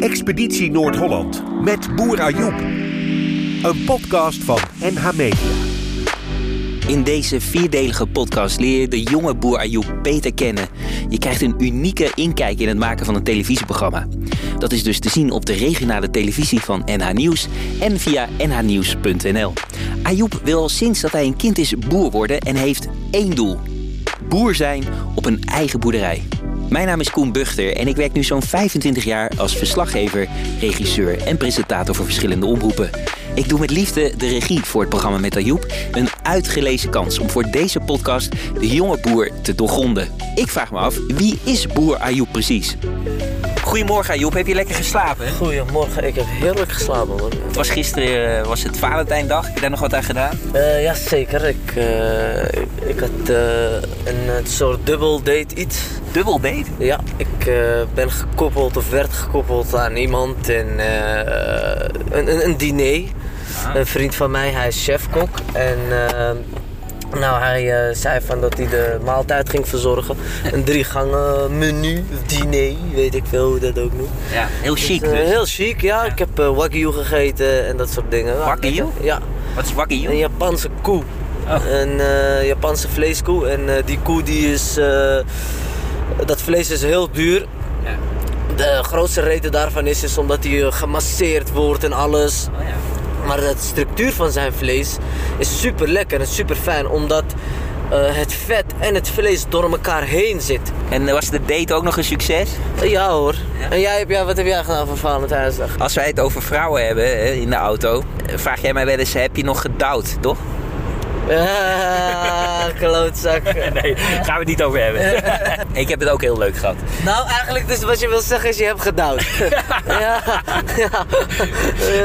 Expeditie Noord-Holland met Boer Ayoub. Een podcast van NH Media. In deze vierdelige podcast leer je de jonge boer Ayoub beter kennen. Je krijgt een unieke inkijk in het maken van een televisieprogramma. Dat is dus te zien op de regionale televisie van NH Nieuws en via nhnieuws.nl. Ayoub wil al sinds dat hij een kind is boer worden en heeft één doel. Boer zijn op een eigen boerderij. Mijn naam is Koen Buchter en ik werk nu zo'n 25 jaar als verslaggever, regisseur en presentator voor verschillende omroepen. Ik doe met liefde de regie voor het programma met Ayoub. Een uitgelezen kans om voor deze podcast de jonge boer te doorgronden. Ik vraag me af, wie is boer Ayoub precies? Goedemorgen Ayoub, heb je lekker geslapen? Goedemorgen, ik heb heerlijk geslapen man. Het was gisteren eh, was het Valentijndag, heb je daar nog wat aan gedaan? Uh, ja, zeker. Ik, uh, ik, ik, had een, een, soort dubbel date iets. Dubbel date? Ja, ik ben gekoppeld of werd gekoppeld aan iemand en een, een, een diner. Ah. Een vriend van mij, hij is chefkok en nou, hij uh, zei van dat hij de maaltijd ging verzorgen. Een drie gangen menu, diner, weet ik veel hoe dat ook noemt. Ja, heel dus, chic uh, dus. Heel chic, ja. ja. Ik heb uh, wagyu gegeten en dat soort dingen. Wagyu? Ja. Wat is wagyu? Een Japanse koe. Oh. Een Japanse vleeskoe. En die koe die is... dat vlees is heel duur. Ja. De grootste reden daarvan is, is omdat hij gemasseerd wordt en alles. Oh, ja. Maar de structuur van zijn vlees is super lekker en super fijn, omdat uh, het vet en het vlees door elkaar heen zit. En was de date ook nog een succes? Uh, ja hoor. Ja? En jij, heb, ja, wat heb jij gedaan voor Valentijnsdag? Als wij het over vrouwen hebben in de auto, vraag jij mij wel eens: heb je nog gedouwd, toch? Ah, klootzak. nee, daar gaan we het niet over hebben. ik heb het ook heel leuk gehad. Nou, eigenlijk dus wat je wil zeggen is je hebt gedouwd. ja. ja.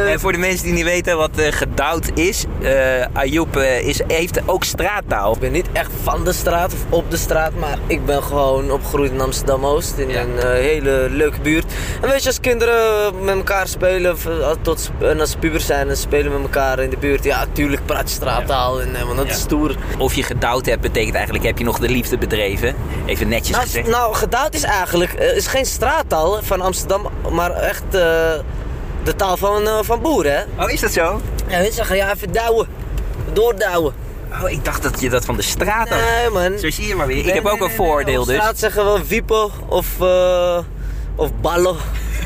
En voor de mensen die niet weten wat uh, gedouwd is, uh, Ayoub uh, is, heeft ook straattaal. Ik ben niet echt van de straat of op de straat, maar ik ben gewoon opgegroeid in Amsterdam-Oost. In ja. een hele leuke buurt. En weet je, als kinderen met elkaar spelen, tot, en als pubers zijn en spelen met elkaar in de buurt, ja, tuurlijk praat je straattaal. En, want dat ja. is stoer. Of je gedouwd hebt, betekent eigenlijk heb je nog de liefde bedreven. Even netjes nou, gezegd. Nou, gedouwd is eigenlijk uh, is geen straattaal van Amsterdam, maar echt uh, de taal van, uh, van boeren. Hè? Oh, is dat zo? Ja, mensen zeggen ja, even douwen. Doordouwen. Oh, ik dacht dat je dat van de straat had. Nee, man. Zo zie je maar weer. Nee, ik heb nee, ook een voordeel dus. Op straat zeggen we wiepen of, of ballen.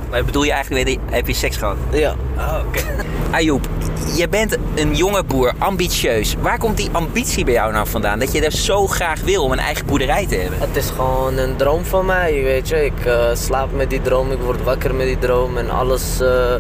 Maar bedoel je eigenlijk weer, heb je seks gehad? Ja. Oh, oké. Okay. Ayoub, je bent een jonge boer, ambitieus. Waar komt die ambitie bij jou nou vandaan? Dat je er zo graag wil om een eigen boerderij te hebben? Het is gewoon een droom van mij, weet je. Ik uh, slaap met die droom, ik word wakker met die droom. En alles uh,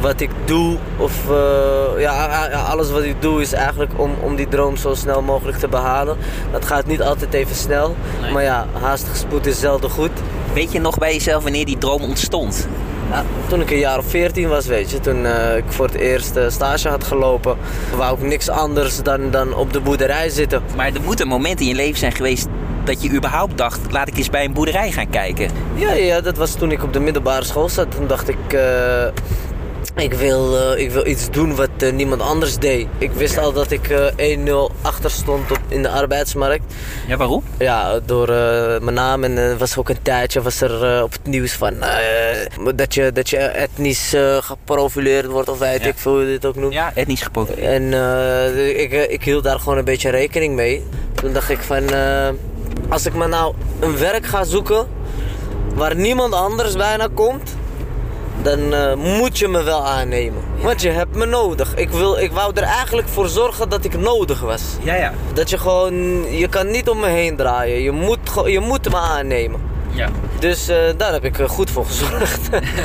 wat ik doe, of uh, ja, alles wat ik doe is eigenlijk om, om die droom zo snel mogelijk te behalen. Dat gaat niet altijd even snel. Nee. Maar ja, haastig spoed is zelden goed. Weet je nog bij jezelf wanneer die droom ontstond? Ja, toen ik een jaar of 14 was, weet je, toen uh, ik voor het eerst uh, stage had gelopen, wou ik niks anders dan, dan op de boerderij zitten. Maar er moet een moment in je leven zijn geweest dat je überhaupt dacht, laat ik eens bij een boerderij gaan kijken. Ja, ja dat was toen ik op de middelbare school zat. Toen dacht ik, uh, ik, wil, uh, ik wil iets doen wat uh, niemand anders deed. Ik wist al dat ik uh, 1-0 achter stond op, in de arbeidsmarkt. Ja, waarom? Ja, door mijn naam. En er was ook een tijdje was er op het nieuws van dat, je, dat je etnisch geprofileerd wordt. Of weet ja. ik hoe je dit ook noemt. Ja, etnisch geprofileerd. En ik, ik hield daar gewoon een beetje rekening mee. Toen dacht ik van, als ik me nou een werk ga zoeken waar niemand anders bijna komt dan uh, moet je me wel aannemen. Want je hebt me nodig. Ik, wil, ik wou er eigenlijk voor zorgen dat ik nodig was. Ja, ja. Dat je gewoon, je kan niet om me heen draaien. Je moet, je moet me aannemen. Ja. Dus uh, daar heb ik goed voor gezorgd.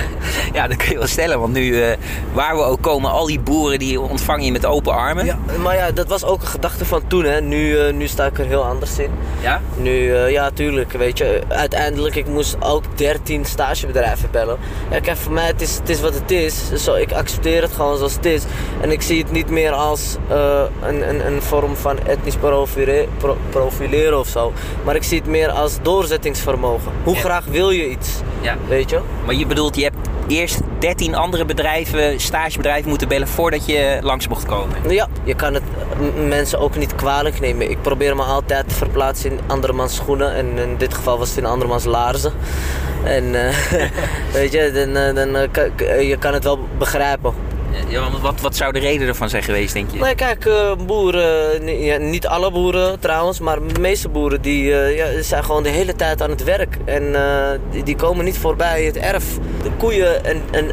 ja, dat kun je wel stellen. Want nu, uh, waar we ook komen, al die boeren die ontvangen je met open armen. Ja, maar ja, dat was ook een gedachte van toen. Hè. Nu, uh, nu sta ik er heel anders in. Ja? Nu, ja, tuurlijk. Weet je, uiteindelijk, ik moest ook 13 stagebedrijven bellen. Ja, kijk, voor mij, het is, het is wat het is. Zo, ik accepteer het gewoon zoals het is. En ik zie het niet meer als een, een, een vorm van etnisch profileren, pro, profileren of zo. Maar ik zie het meer als doorzettingsvermogen. Hoe graag wil je iets? Ja. Weet je? Maar je bedoelt, je hebt eerst 13 andere bedrijven, stagebedrijven moeten bellen voordat je langs mocht komen. Ja, je kan het mensen ook niet kwalijk nemen. Ik probeer me altijd te verplaatsen in andermans schoenen. En in dit geval was het in andermans laarzen. En eh, weet je, dan, eh, dan, eh, je kan het wel begrijpen. Ja, wat, wat zou de reden ervan zijn geweest, denk je? Nee, kijk, eh, boeren, ja, niet alle boeren trouwens, maar de meeste boeren die eh, ja, zijn gewoon de hele tijd aan het werk. En eh, die, die komen niet voorbij het erf. De koeien en, en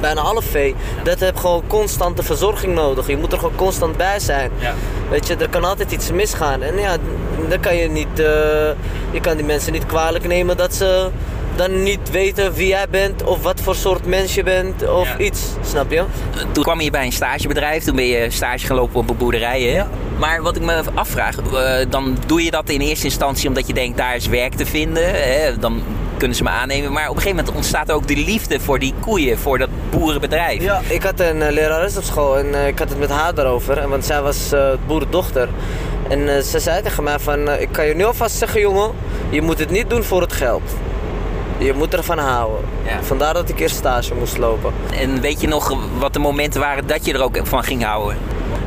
bijna alle vee, dat heeft gewoon constante verzorging nodig. Je moet er gewoon constant bij zijn. Ja. Weet je, er kan altijd iets misgaan. En ja, dan kan je niet, je kan die mensen niet kwalijk nemen dat ze dan niet weten wie jij bent of wat voor soort mens je bent of Ja. iets, snap je? Toen kwam je bij een stagebedrijf, toen ben je stage gelopen op een boerderij. Hè? Ja. Maar wat ik me afvraag, eh, dan doe je dat in eerste instantie omdat je denkt daar is werk te vinden. Hè? Dan kunnen ze me aannemen. Maar op een gegeven moment ontstaat ook de liefde voor die koeien, voor dat boerenbedrijf. Ja, ik had een uh, lerares op school en eh, ik had het met haar daarover. Want zij was eh boerendochter. En eh, ze zei tegen mij van, eh, ik kan je nu alvast zeggen jongen, je moet het niet doen voor het geld. Je moet ervan houden. Ja. Vandaar dat ik eerst stage moest lopen. En weet je nog wat de momenten waren dat je er ook van ging houden?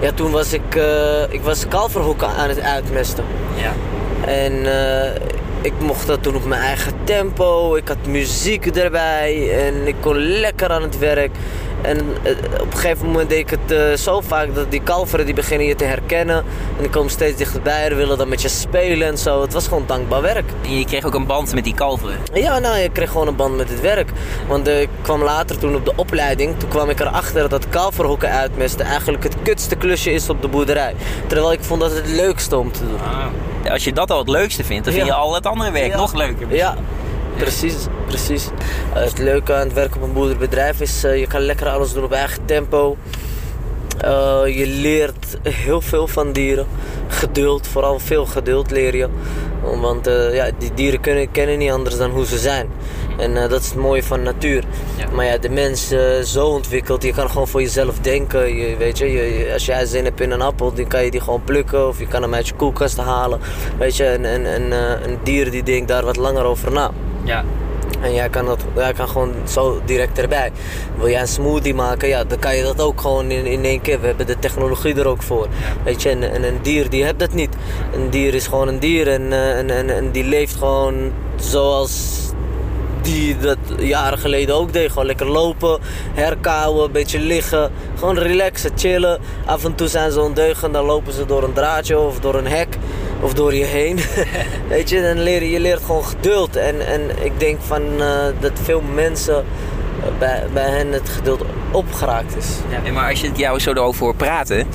Ja, toen was ik, eh, ik was kalverhoeken aan het uitmesten. Ja. En eh, ik mocht dat doen op mijn eigen tempo. Ik had muziek erbij en ik kon lekker aan het werk. En eh, op een gegeven moment deed ik het eh, zo vaak dat die kalveren die beginnen je te herkennen. En die komen steeds dichterbij en willen dan met je spelen en zo. Het was gewoon dankbaar werk. En je kreeg ook een band met die kalveren. Ja, nou, ik kreeg gewoon een band met het werk. Want eh, ik kwam later toen op de opleiding, toen kwam ik erachter dat kalverhoeken uitmesten eigenlijk het kutste klusje is op de boerderij. Terwijl ik vond dat het leukste om te doen. Als je dat al het leukste vindt, dan vind Ja. je al het andere werk Ja. nog leuker. Ja, precies, precies. Het leuke aan het werken op een boerderbedrijf is, eh, je kan lekker alles doen op eigen tempo. Eh, je leert heel veel van dieren. Geduld, vooral veel geduld leer je. Want eh, ja, die dieren kunnen, kennen niet anders dan hoe ze zijn. En dat is het mooie van natuur. Ja. Maar ja, de mens zo ontwikkeld, je kan gewoon voor jezelf denken. Je, weet je, je, als jij zin hebt in een appel, dan kan je die gewoon plukken. Of je kan hem uit je koelkast halen. Weet je, en, en, en een dier die denkt daar wat langer over na. Ja. En jij kan, dat, jij kan gewoon zo direct erbij. Wil jij een smoothie maken, ja, dan kan je dat ook gewoon in, in één keer. We hebben de technologie er ook voor. Weet je, en, en een dier die heeft dat niet. Een dier is gewoon een dier en, eh, en, en, en die leeft gewoon zoals die dat jaren geleden ook deed. Gewoon lekker lopen, herkauwen, een beetje liggen. Gewoon relaxen, chillen. Af en toe zijn ze ondeugend, dan lopen ze door een draadje of door een hek of door je heen. Weet je, dan leer je, je leert gewoon geduld. En, en ik denk van eh, dat veel mensen eh, bij, bij hen het geduld opgeraakt is. Ja, maar als je het jou zo erover hoort praten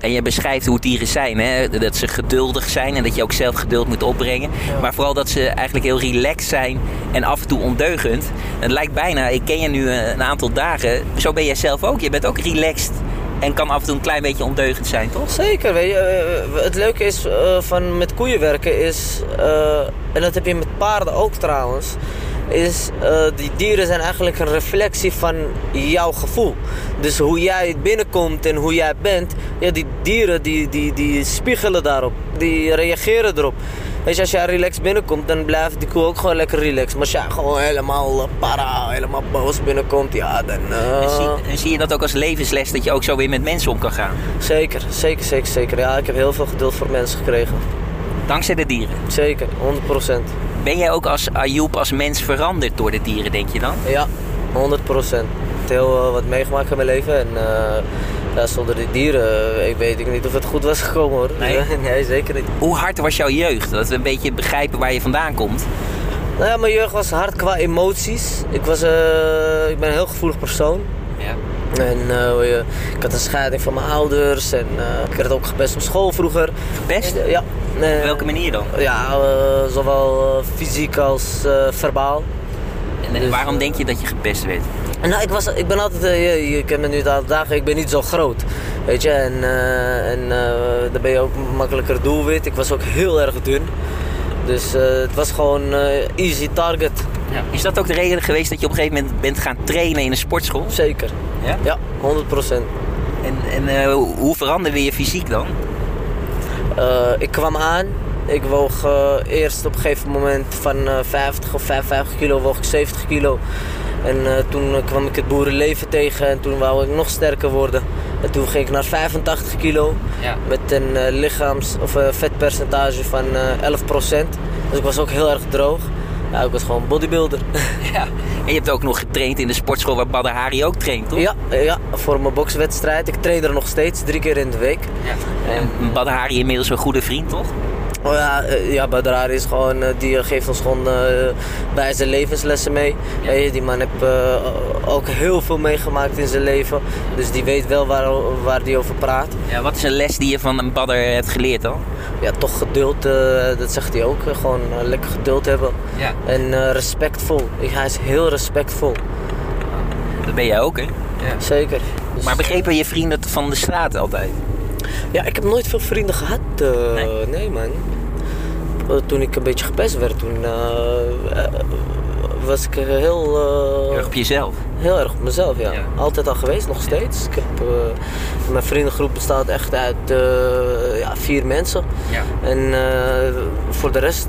en je beschrijft hoe dieren zijn, hè, dat ze geduldig zijn en dat je ook zelf geduld moet opbrengen, maar vooral dat ze eigenlijk heel relaxed zijn en af en toe ondeugend. Het lijkt bijna, ik ken je nu eh, een aantal dagen, zo ben jij zelf ook. Je bent ook relaxed en kan af en toe een klein beetje ondeugend zijn, toch? Zeker, weet je. eh, Het leuke is eh, van met koeien werken is, eh, en dat heb je met paarden ook trouwens, is die dieren zijn eigenlijk een reflectie van jouw gevoel. Dus hoe jij binnenkomt en hoe jij bent, ja, die dieren die, die, die spiegelen daarop, die reageren erop. Weet je, als jij relaxed binnenkomt, dan blijft die koe ook gewoon lekker relaxed. Maar als jij gewoon helemaal eh, para, helemaal boos binnenkomt, ja, dan... eh, En zie, en zie je dat ook als levensles dat je ook zo weer met mensen om kan gaan? Zeker, zeker, zeker, zeker. Ja, ik heb heel veel geduld voor mensen gekregen. Dankzij de dieren. Zeker, 100%. Ben jij ook als Ayoub als mens veranderd door de dieren, denk je dan? Ja, 100%. Ik heb heel wat meegemaakt in mijn leven en eh, ja, zonder die dieren eh, ik weet ik niet of het goed was gekomen hoor. Nee? nee, zeker niet. Hoe hard was jouw jeugd? Dat we een beetje begrijpen waar je vandaan komt. Nou ja, mijn jeugd was hard qua emoties. Ik, was, eh, ik ben een heel gevoelig persoon. Ja. En eh, ik had een scheiding van mijn ouders en eh, ik werd ook gepest op school vroeger. Best? Ja. Op welke manier dan? Ja, zowel fysiek als verbaal. En Dus, waarom denk je dat je gepest werd? Nou, ik, was, ik ben altijd, je, je kent me nu de dagen, ik ben niet zo groot. Weet je, en, eh, en eh, dan ben je ook makkelijker doelwit. Ik was ook heel erg dun. Dus eh, het was gewoon easy target. Is dat ook de reden geweest dat je op een gegeven moment bent gaan trainen in een sportschool? Zeker. Ja? Ja, 100 procent. En, en hoe veranderde je fysiek dan? Ik kwam aan Ik woog eerst op een gegeven moment van eh, 50 of 55 kilo, woog ik 70 kilo. En eh, toen eh, kwam ik het boerenleven tegen en toen wou ik nog sterker worden. En toen ging ik naar 85 kilo Ja. met een eh, lichaams- of vetpercentage van eh 11%. Dus ik was ook heel erg droog. Ja, ik was gewoon bodybuilder. ja. En je hebt ook nog getraind in de sportschool waar Badr Hari ook traint, toch? ja, ja, voor mijn bokswedstrijd. Ik train er nog steeds, drie keer in de week. Ja. En Badr Hari inmiddels een goede vriend, toch? Oh ja, eh, ja Badrar is gewoon, eh, die geeft ons gewoon eh, bij zijn levenslessen mee. Je, die man heeft eh, ook heel veel meegemaakt in zijn leven. Dus die weet wel waar, waar die over praat. Ja, wat is een les die je van een Badr hebt geleerd dan? Ja, toch geduld, eh, dat zegt hij ook. eh, gewoon eh, lekker geduld hebben. Ja. En eh, respectvol. Hij is heel respectvol. Dat ben jij ook, hè? Ja. Zeker. Dus- Maar begrepen je vrienden van de straat altijd? Ja, ik heb nooit veel vrienden gehad. eh, Nee? nee? man. Eh, Toen ik een beetje gepest werd, toen eh, eh, was ik heel... Erg op jezelf. Heel erg op mezelf, ja. Ja. Altijd al geweest, nog steeds. Ik heb, mijn vriendengroep bestaat echt uit ja, vier mensen. Ja. En voor de rest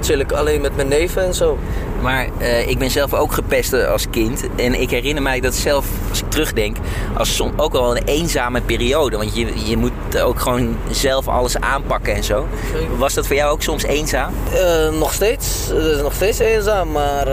chill ik alleen met mijn neven en zo. Maar eh, ik ben zelf ook gepest eh, als kind. En ik herinner mij dat zelf, als ik terugdenk, als som, ook wel een eenzame periode. Want je, je moet ook gewoon zelf alles aanpakken en zo. Was dat voor jou ook soms eenzaam? Eh, nog steeds. Het is nog steeds eenzaam, maar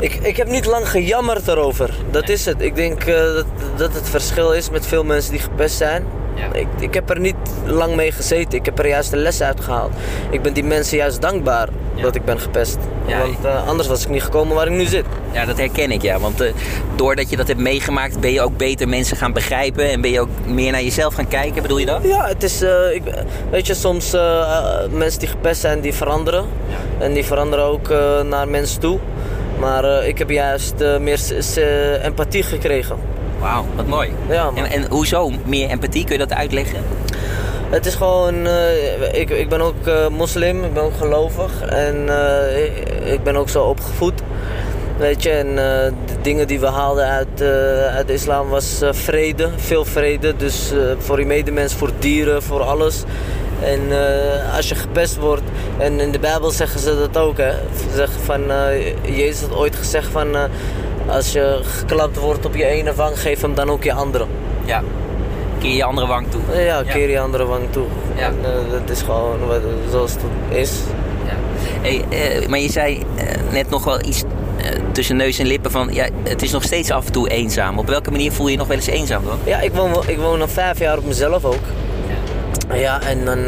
ik, ik heb niet lang gejammerd erover. Dat is het. Ik denk dat, dat het verschil is met veel mensen die gepest zijn. Ja. Ik, ik heb er niet lang mee gezeten. Ik heb er juist de les uit gehaald. Ik ben die mensen juist dankbaar Ja. dat ik ben gepest. Ja, Want eh, anders was ik niet gekomen waar ik nu zit. Ja, dat herken ik, ja. Want eh, doordat je dat hebt meegemaakt, ben je ook beter mensen gaan begrijpen. En ben je ook meer naar jezelf gaan kijken, bedoel je dat? Ja, het is, eh, ik, weet je, soms mensen die gepest zijn, die veranderen. En die veranderen ook naar mensen toe. Maar ik heb juist meer empathie gekregen. Wauw, wat mooi. Ja. En, en hoezo meer empathie? Kun je dat uitleggen? Het is gewoon, eh, ik, ik ben ook eh, moslim, ik ben ook gelovig en eh, ik- ik ben ook zo opgevoed. Weet je, en de dingen die we haalden uit, uit de islam was vrede, veel vrede. Dus voor je medemens, voor dieren, voor alles. En als je gepest wordt, en in de Bijbel zeggen ze dat ook, hè. Ze zeggen van, Jezus had ooit gezegd van, als je geklapt wordt op je ene wang, geef hem dan ook je andere. Ja. Keer je andere wang toe. Ja, keer je andere wang toe. Ja. Eh, dat is gewoon wat, zoals het is. Ja. Hey, eh, maar je zei eh, net nog wel iets tussen neus en lippen van... Ja, het is nog steeds af en toe eenzaam. Op welke manier voel je je nog wel eens eenzaam dan? Ja, ik woon, ik woon al vijf jaar op mezelf ook. Ja, en dan...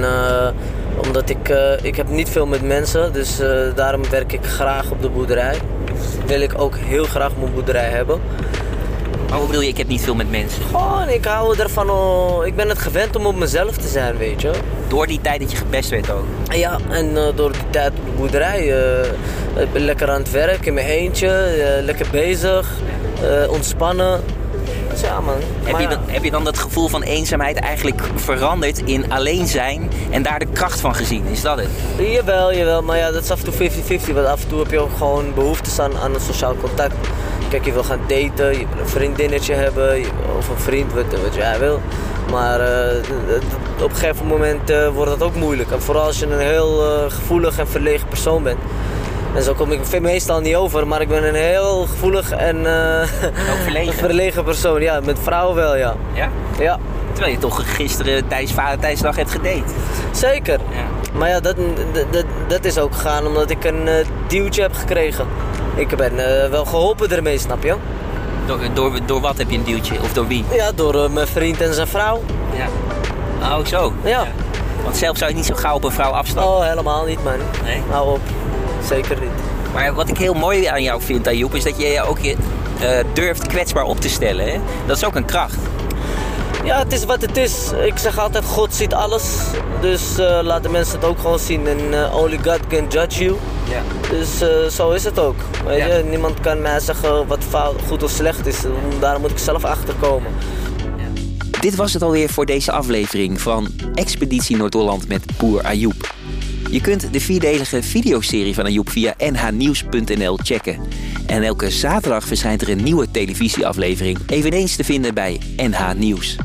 omdat ik... ik heb niet veel met mensen, dus daarom werk ik graag op de boerderij. Wil ik ook heel graag mijn boerderij hebben. Maar hoe bedoel je, ik heb niet veel met mensen? Gewoon, ik hou ervan... Oh, ik ben het gewend om op mezelf te zijn, weet je. Door die tijd dat je gepest werd ook. Ja, en eh, door die tijd op de boerderij. eh, ik ben lekker aan het werk in mijn eentje. eh, lekker bezig. eh, ontspannen. Ja, man. Heb Maar je, dan, heb je dan dat gevoel van eenzaamheid eigenlijk veranderd in alleen zijn en daar de kracht van gezien? Is dat het? Jawel, jawel, maar ja, dat is af en toe 50-50. Want af en toe heb je ook gewoon behoeftes aan, aan een sociaal contact. Kijk, je wil gaan daten, je wil een vriendinnetje hebben, of een vriend, wat, wat jij wil. Maar eh, op een gegeven moment eh, wordt dat ook moeilijk. En vooral als je een heel eh, gevoelig en verlegen persoon bent. En zo kom ik meestal niet over, maar ik ben een heel gevoelig en eh, Ook verlegen? verlegen persoon. Ja, met vrouwen wel, ja. Ja? Ja, Terwijl je toch gisteren tijdens Valentijnsdag hebt gedate. zeker. Ja. Maar ja, dat, dat, dat, is ook gegaan omdat ik een eh duwtje heb gekregen. Ik ben eh, wel geholpen ermee, snap je? Door, door, door wat heb je een duwtje? Of door wie? Ja, door mijn vriend en zijn vrouw. Ja. Oh, zo. Ja. Want zelf zou je niet zo gauw op een vrouw afstappen. Oh, helemaal niet, man. Nee? Hou op. Zeker niet. Maar wat ik heel mooi aan jou vind, Ayoub, is dat je je ook je, eh, durft kwetsbaar op te stellen. Hè? Dat is ook een kracht. Ja, het is wat het is. Ik zeg altijd, God ziet alles. Dus eh laat de mensen het ook gewoon zien. En eh, only God can judge you. Ja. Dus zo is het ook. Weet Ja. je? Niemand kan mij zeggen wat fout, goed of slecht is. Daar moet ik zelf achter komen. Dit was het alweer voor deze aflevering van Expeditie Noord-Holland met Boer Ayoub. Je kunt de vierdelige videoserie van Ayoub via nhnieuws.nl checken. En elke zaterdag verschijnt er een nieuwe televisieaflevering, eveneens te vinden bij NH Nieuws.